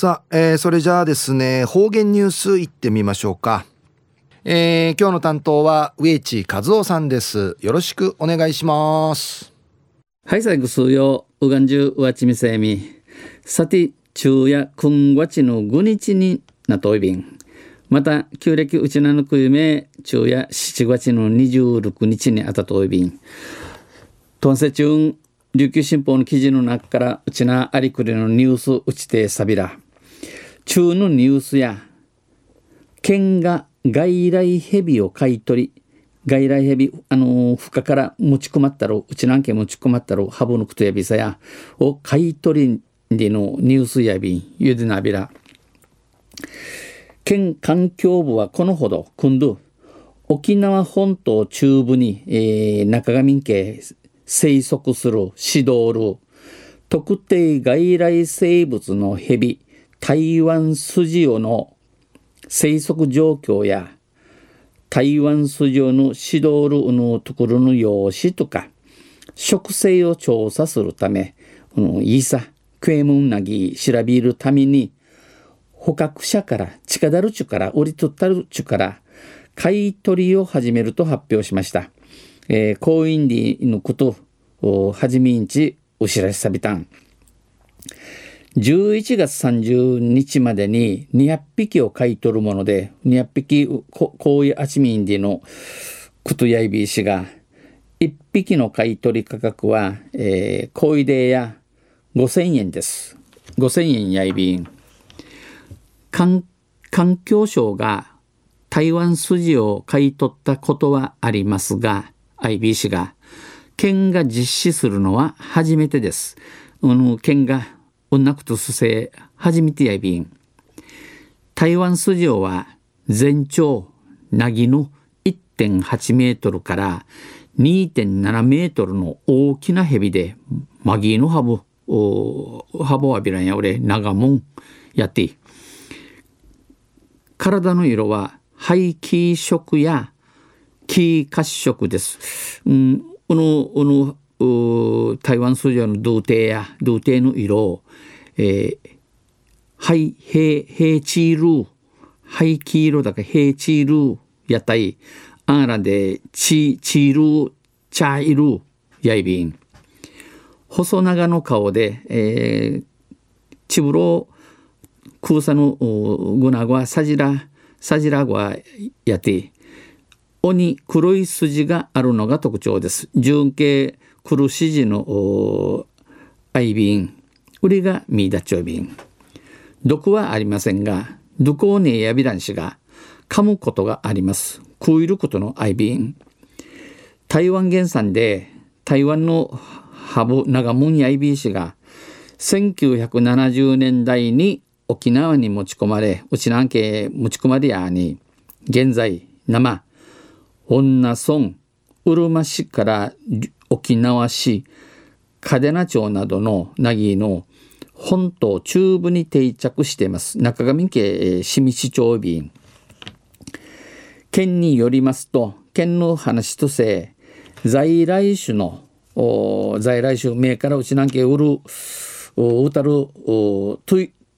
さあ、えー、それじゃあですね、方言ニュースいってみましょうか。えー、今日の担当は植地和夫さんです。よろしくお願いします。はい、最後数曜、うがんじゅうわちみせみ。さて、昼夜くんわちのぐにちになといびん。また、旧暦うちなのくゆめ、昼夜7月の26日にあたといびん。とんせちゅん、琉球新報の記事の中から、うちなありくりのニュースうちてさびら。中のニュースや県が外来ヘビを買い取り外来ヘビあの負荷から持ち込まったろうちなんけ持ち込まったろハブのくとやびさやを買い取りでのニュースやびゆでなびら。県環境部はこのほど今度沖縄本島中部に、えー、中上家生息するシドール特定外来生物のヘビ台湾スジオの生息状況や台湾スジオの指導ルのところの用紙とか植生を調査するため、このイーサ、クエムンナギ調べるために捕獲者から近だるちゅから降り取ったるちゅから買い取りを始めると発表しました。えー、公員でのことをはじめんちお知らせさびたん。11月30日までに200匹を買い取るもので、200匹、こういうあちみんでのクトヤイビー氏が、1匹の買い取り価格は、えー、小出や5000円です。5000円やいびん。環境省が台湾筋を買い取ったことはありますが、IB 氏が、県が実施するのは初めてです。あの県が女くとすせ初めてやびん。台湾スジオは全長なぎの1.8メートルから2.7メートルの大きな蛇でマギーのハブハブはびらんや俺長もんやって体の色は灰黄色や黄褐色です。うん、このこの台湾スジオの童貞や童貞の色をえー、はい、へ、へちる、はい、黄色だからへちる、やったい、あらで、ち、ちる、茶色、やいびん。細長の顔で、えー、ちぶろ、空さのぐなごはさじら、さじらごはやて、尾に黒い筋があるのが特徴です。純系黒筋字のアイビン、売りが見出ちょびん。毒はありませんが、毒コネやびらんしが噛むことがあります。食いることのアイビン。台湾原産で台湾のハブ長門やいびしが1970年代に沖縄に持ち込まれ、うちなんけ持ち込まれやに、現在生、女村、うるま市から沖縄市、嘉手納町などのなぎの本島中部に定着しています。中上家清水町便。県によりますと県の話とせ在来種の在来種名からうちなんけ売るうたる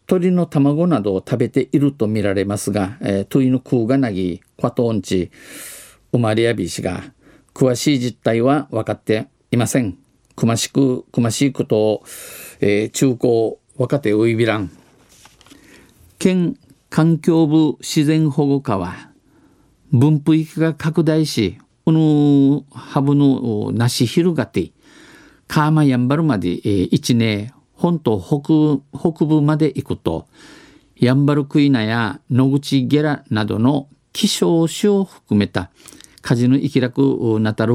鳥の卵などを食べているとみられますが、えー、鳥の空がなぎクトンチ生まれやびしが詳しい実態は分かっていません。くましくくましいことをえー、中高若手ウイビラン県環境部自然保護課は分布域が拡大しこのハブのなし広がってカーマヤンバルまで、えー、一年本島北北部まで行くとヤンバルクイナや野口ゲラなどの希少種を含めたカジの生き楽なたる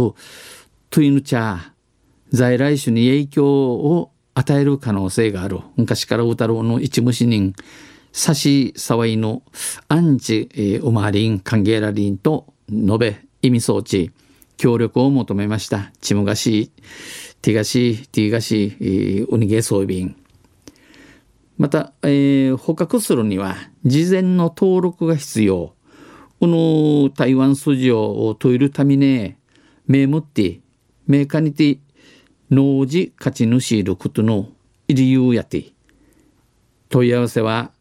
トゥイヌチャ在来種に影響を与える可能性がある。昔から歌ろうの一無死人差し騒いのアンチ、えー、ウマリンカンゲラリンと述べ意味装置協力を求めました。チムガシティガシティガシ、えー、ウニゲ装備員また、えー、捕獲するには事前の登録が必要。この台湾筋を問えるために名持ってメーカーにて農事勝ち主いることの理由やて問い合わせは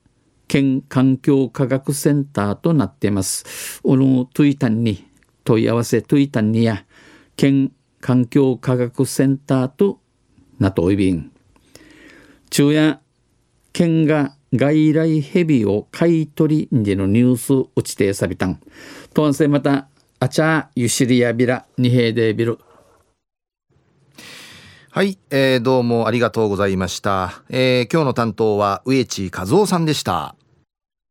県環境科学センターとなっています。このトゥイタンに問い合わせトゥイタンにや県環境科学センターとなといびん。昼夜県が外来ヘビを買い取りでのニュース打ちてさびたん。とんせまたあちゃゆしりやびらにへいでびる。はい、えー、どうもありがとうございました、えー、今日の担当は植地和夫さんでした